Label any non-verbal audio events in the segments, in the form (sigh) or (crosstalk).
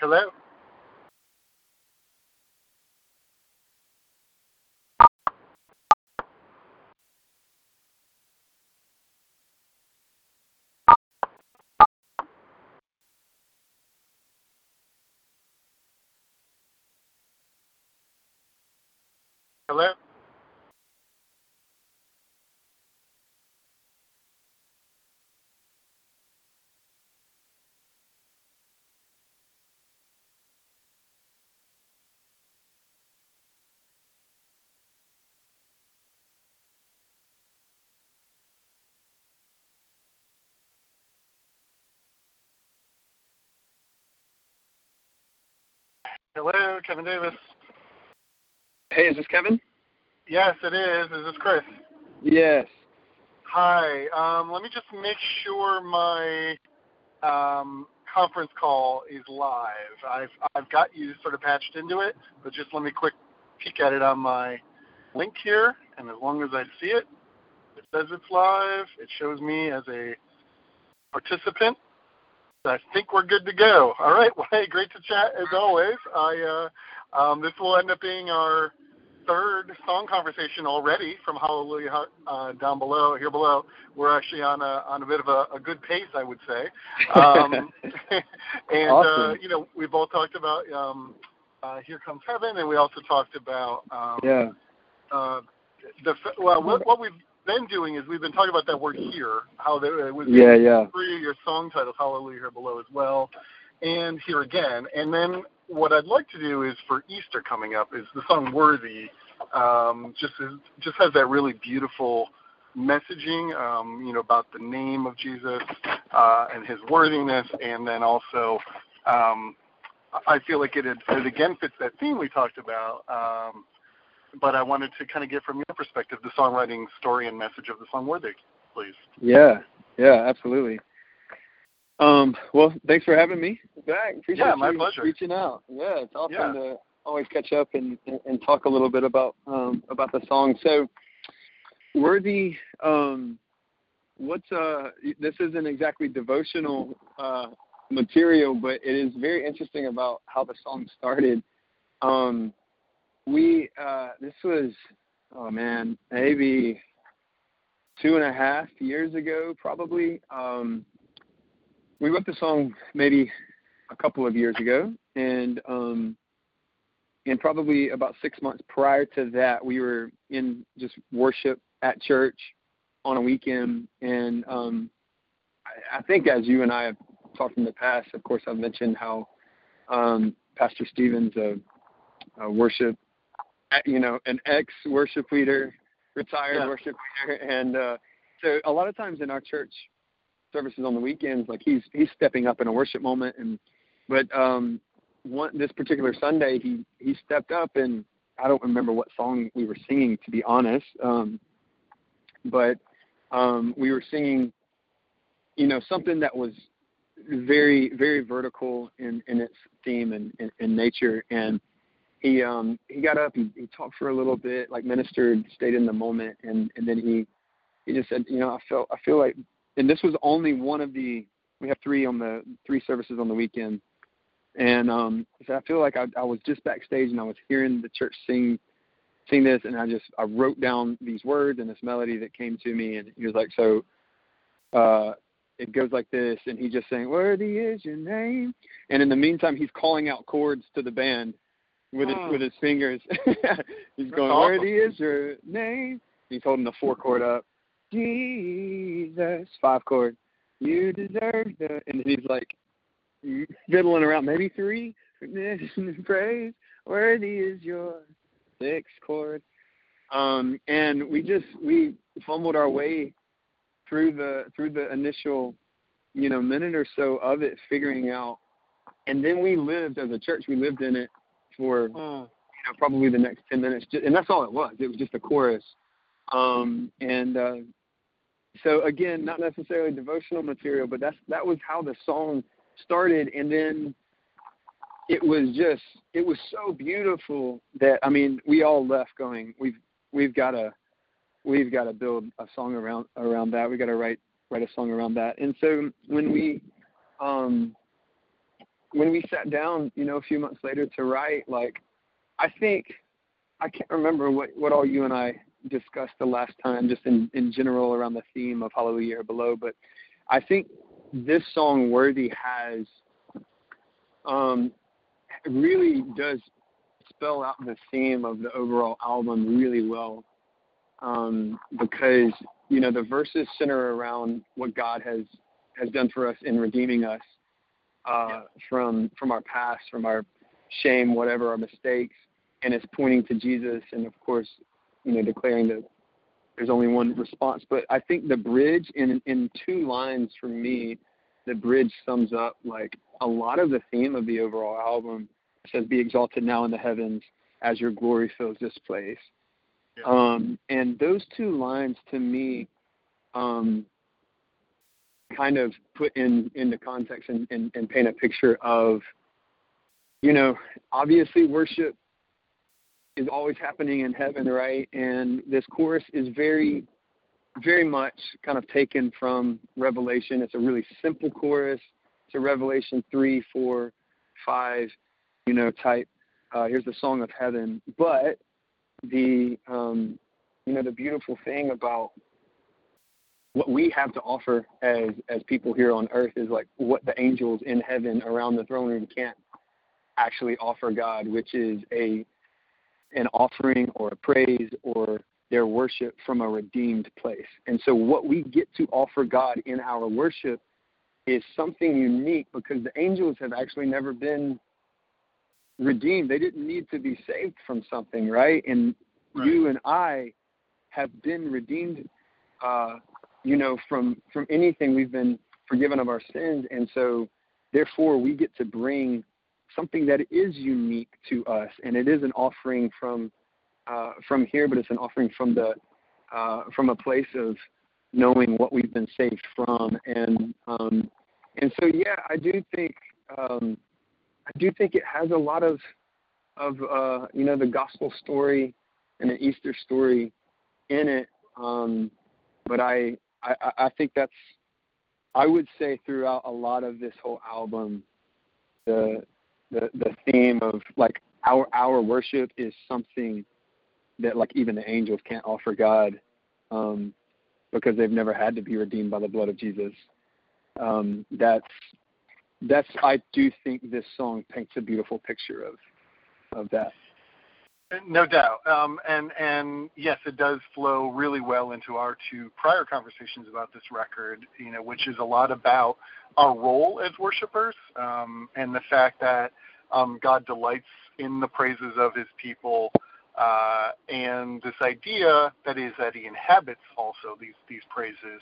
Hello? Hello? Hello, Kevin Davis. Hey, is this Kevin? Yes, it is. Is this Chris? Yes. Hi. Um, let me just make sure my um, conference call is live. I've I've got you sort of patched into it, but just let me quick peek at it on my link here, and as long as I see it, it says it's live. It shows me as a participant. I think we're good to go. All right. Well, hey, great to chat as always. I uh, um, this will end up being our third song conversation already from Hallelujah uh, down below here below. We're actually on a on a bit of a, a good pace, I would say. Um, (laughs) and awesome. uh, you know, we both talked about um, uh, Here Comes Heaven, and we also talked about um, yeah. uh, the well, what, what we've been doing is we've been talking about that word here, how there it was Yeah, yeah. three of your song titles, Hallelujah here below as well, and here again. And then what I'd like to do is for Easter coming up is the song Worthy. Um, just is, just has that really beautiful messaging, um, you know, about the name of Jesus uh, and his worthiness, and then also. Um, I feel like it, it again fits that theme we talked about, um, but I wanted to kind of get from your perspective the songwriting story and message of the song "Worthy," please. Yeah, yeah, absolutely. Um, well, thanks for having me back. Appreciate Yeah, my pleasure. reaching out. Yeah, it's awesome Yeah. to always catch up and, and, and talk a little bit about um, about the song. So, worthy. Um, what's uh? This isn't exactly devotional uh, material, but it is very interesting about how the song started. Um, we uh, this was oh man, maybe two and a half years ago, probably. Um, we wrote the song maybe a couple of years ago, and um, and probably about six months prior to that, we were in just worship at church on a weekend, and um, I, I think as you and I have talked in the past, of course, I've mentioned how um, Pastor Stevens, a, a worship, you know, an ex worship leader, retired Yeah. worship leader, and uh, so a lot of times in our church services on the weekends, like he's he's stepping up in a worship moment, and but um, one this particular Sunday, he he stepped up, and I don't remember what song we were singing to be honest, um, but um, we were singing, you know, something that was very very vertical in in its theme and in, in nature, and he um he got up, he, he talked for a little bit, like ministered, stayed in the moment, and and then he he just said, you know, I felt I feel like, and this was only one of the we have three on the three services on the weekend, and um he said I feel like I I was just backstage and I was hearing the church sing sing this, and I just I wrote down these words and this melody that came to me, and he was like, so uh it goes like this, and he just saying, "Worthy is your name," and in the meantime, he's calling out chords to the band with his Hmm. with his fingers. (laughs) he's going, awesome. "Worthy is your name." He's holding the four chord up. Jesus, five chord. You deserve the, and he's like fiddling around, maybe three. (laughs) Praise, worthy is your six chord. Um, and we just we fumbled our way through the through the initial, you know, minute or so of it, figuring out. And then we lived as a church. We lived in it for Hmm. you know, probably the next 10 minutes. And that's all it was. It was just a chorus. Um, and uh, so, again, not necessarily devotional material, but that's that was how the song started. And then it was just, it was so beautiful that, I mean, we all left going, we've, we've got to, we've got to build a song around, around that. we got to write, write a song around that. And so when we, um, when we sat down, you know, a few months later to write, like, I think I can't remember what what all you and I discussed the last time, just in in general around the theme of Hallelujah or below, but I think this song Worthy has um really does spell out the theme of the overall album really well. Um, because you know the verses center around what God has has done for us in redeeming us uh, yeah. from from our past, from our shame, whatever our mistakes, and it's pointing to Jesus, and of course, you know, declaring that there's only one response. But I think the bridge in in two lines for me, the bridge sums up like a lot of the theme of the overall album. It says, "Be exalted now in the heavens, as your glory fills this place." Yeah. Um, and those two lines to me um, kind of put in into context and, and, and paint a picture of, you know, obviously worship is always happening in heaven, right? And this chorus is very, very much kind of taken from Revelation. It's a really simple chorus. It's a Revelation three, four, five, you know, type. Uh, here's the song of heaven. But the, um, you know, the beautiful thing about what we have to offer as as people here on earth is like what the angels in heaven around the throne room can't actually offer God, which is a an offering or a praise or their worship from a redeemed place. And so what we get to offer God in our worship is something unique because the angels have actually never been redeemed. They didn't need to be saved from something, right? And right. you and I have been redeemed uh, you know, from from anything we've been forgiven of our sins, and so therefore we get to bring something that is unique to us, and it is an offering from uh, from here, but it's an offering from the uh, from a place of knowing what we've been saved from, and um, and so yeah, I do think um, I do think it has a lot of of uh, you know the gospel story and the Easter story in it. Um, but I I, I think that's I would say throughout a lot of this whole album, the the the theme of like our our worship is something that like even the angels can't offer God, um, because they've never had to be redeemed by the blood of Jesus. Um, that's that's I do think this song paints a beautiful picture of of that. No doubt, um, and and yes, it does flow really well into our two prior conversations about this record. You know, which is a lot about our role as worshipers um, and the fact that um, God delights in the praises of His people, uh, and this idea that is that He inhabits also these these praises,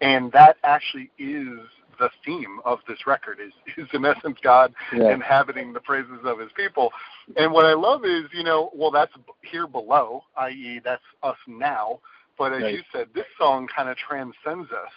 and that actually is the theme of this record is, (laughs) is in essence God yeah. inhabiting the praises of his people. And what I love is, you know, well, that's here below, i.e., that's us now. But as right. you said, this song kind of transcends us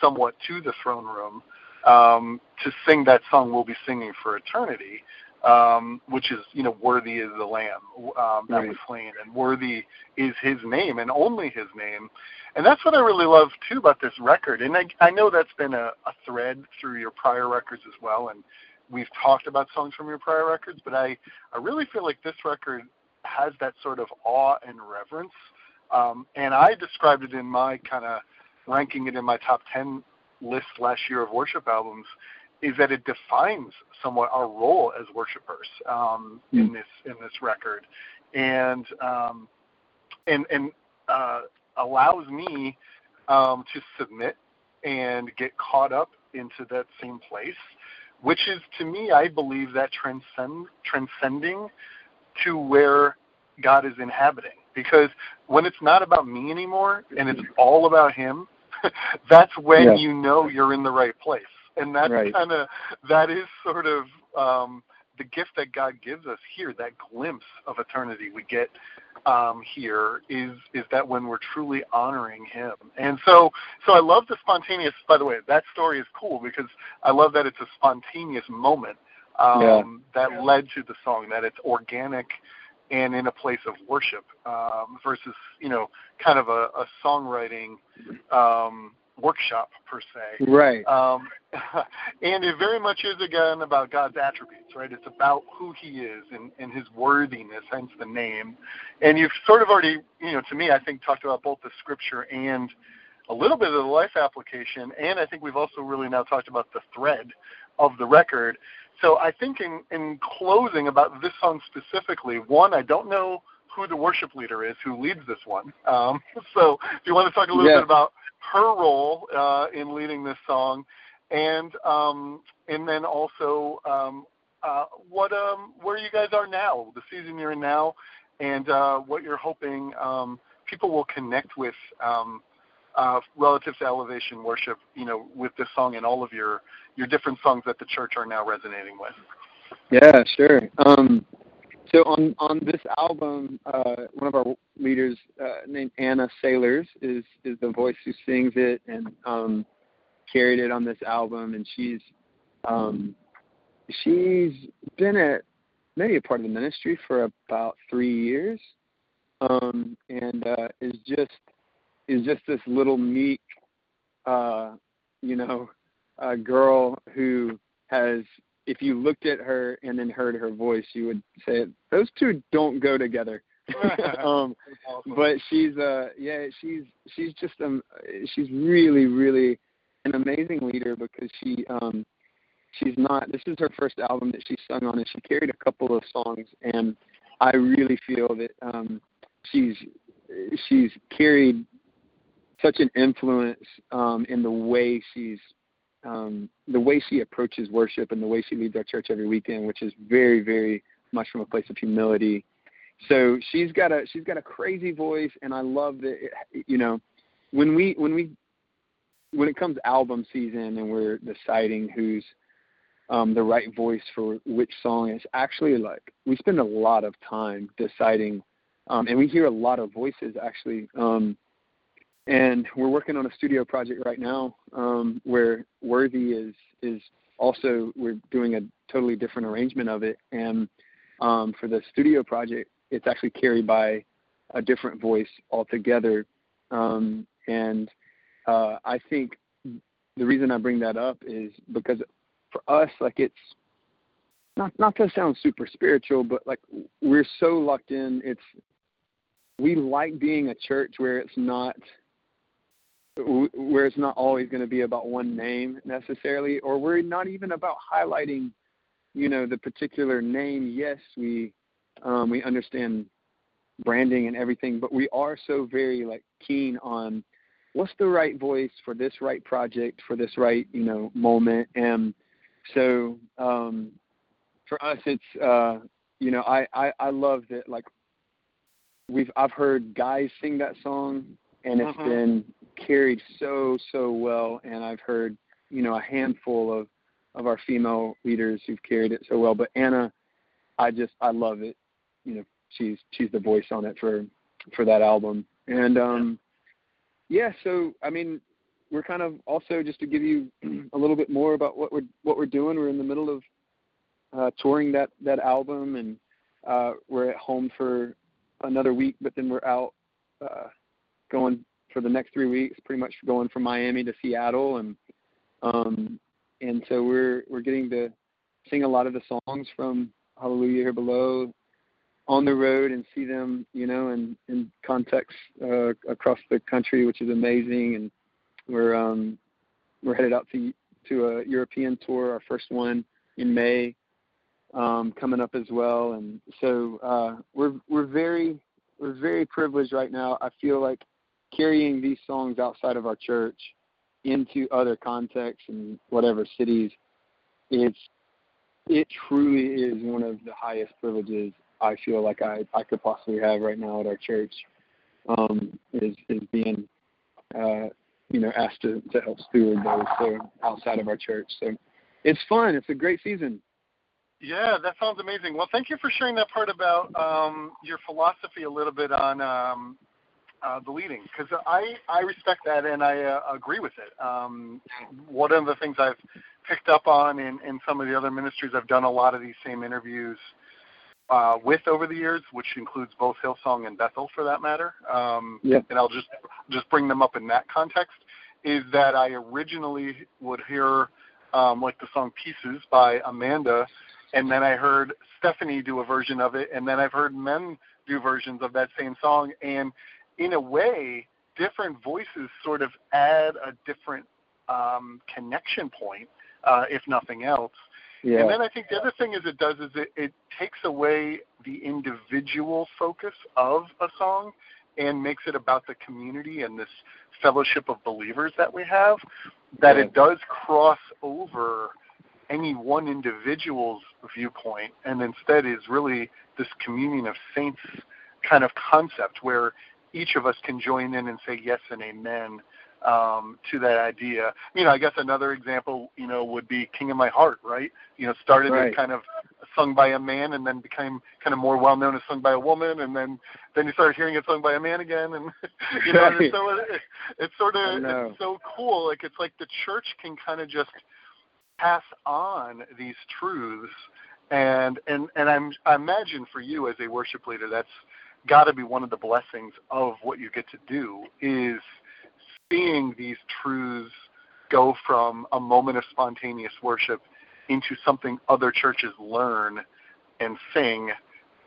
somewhat to the throne room um, to sing that song we'll be singing for eternity. Um, which is, you know, worthy is the Lamb um, that right. was slain, and worthy is His name, and only His name. And that's what I really love too about this record. And I, I know that's been a, a thread through your prior records as well. And we've talked about songs from your prior records, but I, I really feel like this record has that sort of awe and reverence. Um, and I described it in my kind of ranking it in my top 10 list last year of worship albums is that it defines somewhat our role as worshipers um, mm. in this in this record, and um, and and uh, allows me um, to submit and get caught up into that same place, which is to me, I believe that transcend transcending to where God is inhabiting. Because when it's not about me anymore and it's all about Him, (laughs) that's when yeah. you know you're in the right place. And that's right. kind of that is sort of um, the gift that God gives us here, that glimpse of eternity we get um, here is is that when we're truly honoring Him. And so, so I love the spontaneous. By the way, that story is cool because I love that it's a spontaneous moment um, yeah. that yeah. led to the song. That it's organic and in a place of worship um, versus you know kind of a, a songwriting um, workshop per se. Right. Um, (laughs) and it very much is again about God's attributes, right? It's about who He is and, and His worthiness, hence the name. And you've sort of already, you know, to me, I think talked about both the Scripture and a little bit of the life application, and I think we've also really now talked about the thread of the record. So I think in, in closing about this song specifically, one, I don't know who the worship leader is who leads this one. Um, (laughs) so if you want to talk a little yeah. bit about her role uh, in leading this song, and um, and then also um, uh, what um, where you guys are now, the season you're in now, and uh, what you're hoping um, people will connect with um, uh, relative to elevation worship, you know, with this song and all of your your different songs that the church are now resonating with. Yeah, sure. Um, so on on this album, uh, one of our leaders uh, named Anna Sailors is is the voice who sings it and um, carried it on this album, and she's um, she's been at maybe a part of the ministry for about three years, um, and uh, is just is just this little meek, uh, you know, uh, girl who has if you looked at her and then heard her voice, you would say those two don't go together. (laughs) um, but she's uh yeah she's she's just um she's really really an amazing leader because she um she's not this is her first album that she's sung on and she carried a couple of songs and I really feel that um she's she's carried such an influence um in the way she's um, the way she approaches worship and the way she leads our church every weekend, which is very, very much from a place of humility. So she's got a she's got a crazy voice, and I love that. You know, when we when we when it comes album season and we're deciding who's um, the right voice for which song, it's actually like we spend a lot of time deciding, um, and we hear a lot of voices actually. Um, and we're working on a studio project right now um, where Worthy is is also we're doing a totally different arrangement of it, and um, for the studio project, it's actually carried by a different voice altogether. Um, and uh, I think the reason I bring that up is because for us, like it's not not to sound super spiritual, but like we're so locked in. It's we like being a church where it's not where it's not always going to be about one name necessarily, or we're not even about highlighting, you know, the particular name. Yes, we um, we understand branding and everything, but we are so very like keen on what's the right voice for this right project for this right you know moment, and so um, for us, it's uh, you know I, I I love that like we've I've heard guys sing that song and it's Mhm. been carried so so well and i've heard you know a handful of of our female leaders who've carried it so well but anna i just i love it. You know she's she's the voice on it for for that album. And um yeah so i mean we're kind of also just to give you (clears throat) a little bit more about what we're what we're doing we're in the middle of uh touring that that album and uh we're at home for another week but then we're out uh going for the next three weeks, pretty much going from Miami to Seattle, and um, and so we're we're getting to sing a lot of the songs from Hallelujah Here Below on the road and see them, you know, in in context uh, across the country, which is amazing. And we're um, we're headed out to to a European tour, our first one in May, um, coming up as well. And so uh, we're we're very we're very privileged right now. I feel like carrying these songs outside of our church into other contexts and whatever cities, it's it truly is one of the highest privileges I feel like I, I could possibly have right now at our church. Um, is is being uh, you know asked to, to help steward those so outside of our church. So it's fun. It's a great season. Yeah, that sounds amazing. Well, thank you for sharing that part about um, your philosophy a little bit on um, uh, the leading, because I I respect that and I uh, agree with it. Um, one of the things I've picked up on in, in some of the other ministries, I've done a lot of these same interviews uh, with over the years, which includes both Hillsong and Bethel, for that matter. Um, Yeah. And I'll just just bring them up in that context. is that I originally would hear um, like the song Pieces by Amanda, and then I heard Steffany do a version of it, and then I've heard men do versions of that same song, and in a way, different voices sort of add a different um, connection point, uh, if nothing else. Yeah. And then I think the other thing is it does is it, it takes away the individual focus of a song and makes it about the community and this fellowship of believers that we have. That Yeah. it does cross over any one individual's viewpoint and instead is really this communion of saints kind of concept where each of us can join in and say yes and amen um, to that idea. You know, I guess another example, you know, would be King of My Heart, right? You know, started Right. as kind of sung by a man and then became kind of more well known as sung by a woman and then then you started hearing it sung by a man again and (laughs) you know Right. so it, it's sort of it's so cool like it's like the church can kind of just pass on these truths and and and I'm I imagine for you as a worship leader that's got to be one of the blessings of what you get to do is seeing these truths go from a moment of spontaneous worship into something other churches learn and sing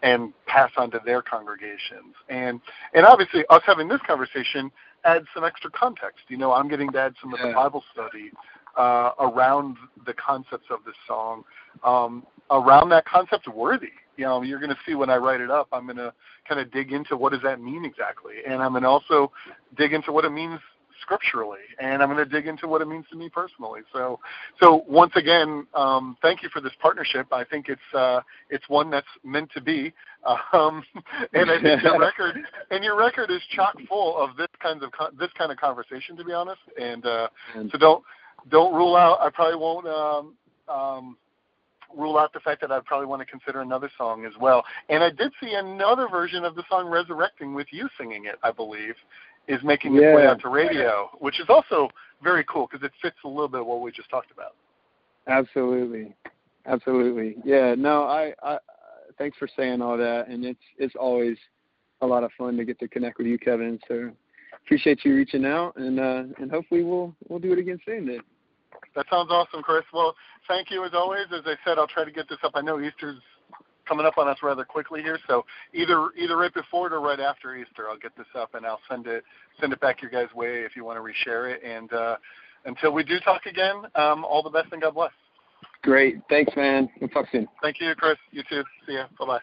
and pass on to their congregations. And and obviously us having this conversation adds some extra context. You know, I'm getting to add some of the Bible study uh, around the concepts of this song, um, around that concept of worthy. You know, you're going to see when I write it up, I'm going to kind of dig into what does that mean exactly, and I'm going to also dig into what it means scripturally, and I'm going to dig into what it means to me personally. So, so once again, um, thank you for this partnership. I think it's uh, it's one that's meant to be, um, (laughs) and I think your (laughs) record and your record is chock full of this kinds of con- this kind of conversation, to be honest. And uh, so don't don't rule out. I probably won't. Um, um, rule out the fact that I'd probably want to consider another song as well. And I did see another version of the song Resurrecting with you singing it, I believe, is making its way Yeah. out to radio, which is also very cool because it fits a little bit of what we just talked about. Absolutely, absolutely. Yeah. No, I, I. Thanks for saying all that, and it's it's always a lot of fun to get to connect with you, Kevin. So appreciate you reaching out, and uh, and hopefully we'll we'll do it again soon. Then. That sounds awesome, Chris. Well, thank you as always. As I said, I'll try to get this up. I know Easter's coming up on us rather quickly here, so either either right before it or right after Easter, I'll get this up and I'll send it send it back your guys' way if you want to reshare it. And uh, until we do talk again, um, all the best and God bless. Great. Thanks, man. We'll talk soon. Thank you, Chris. You too. See ya. Bye bye.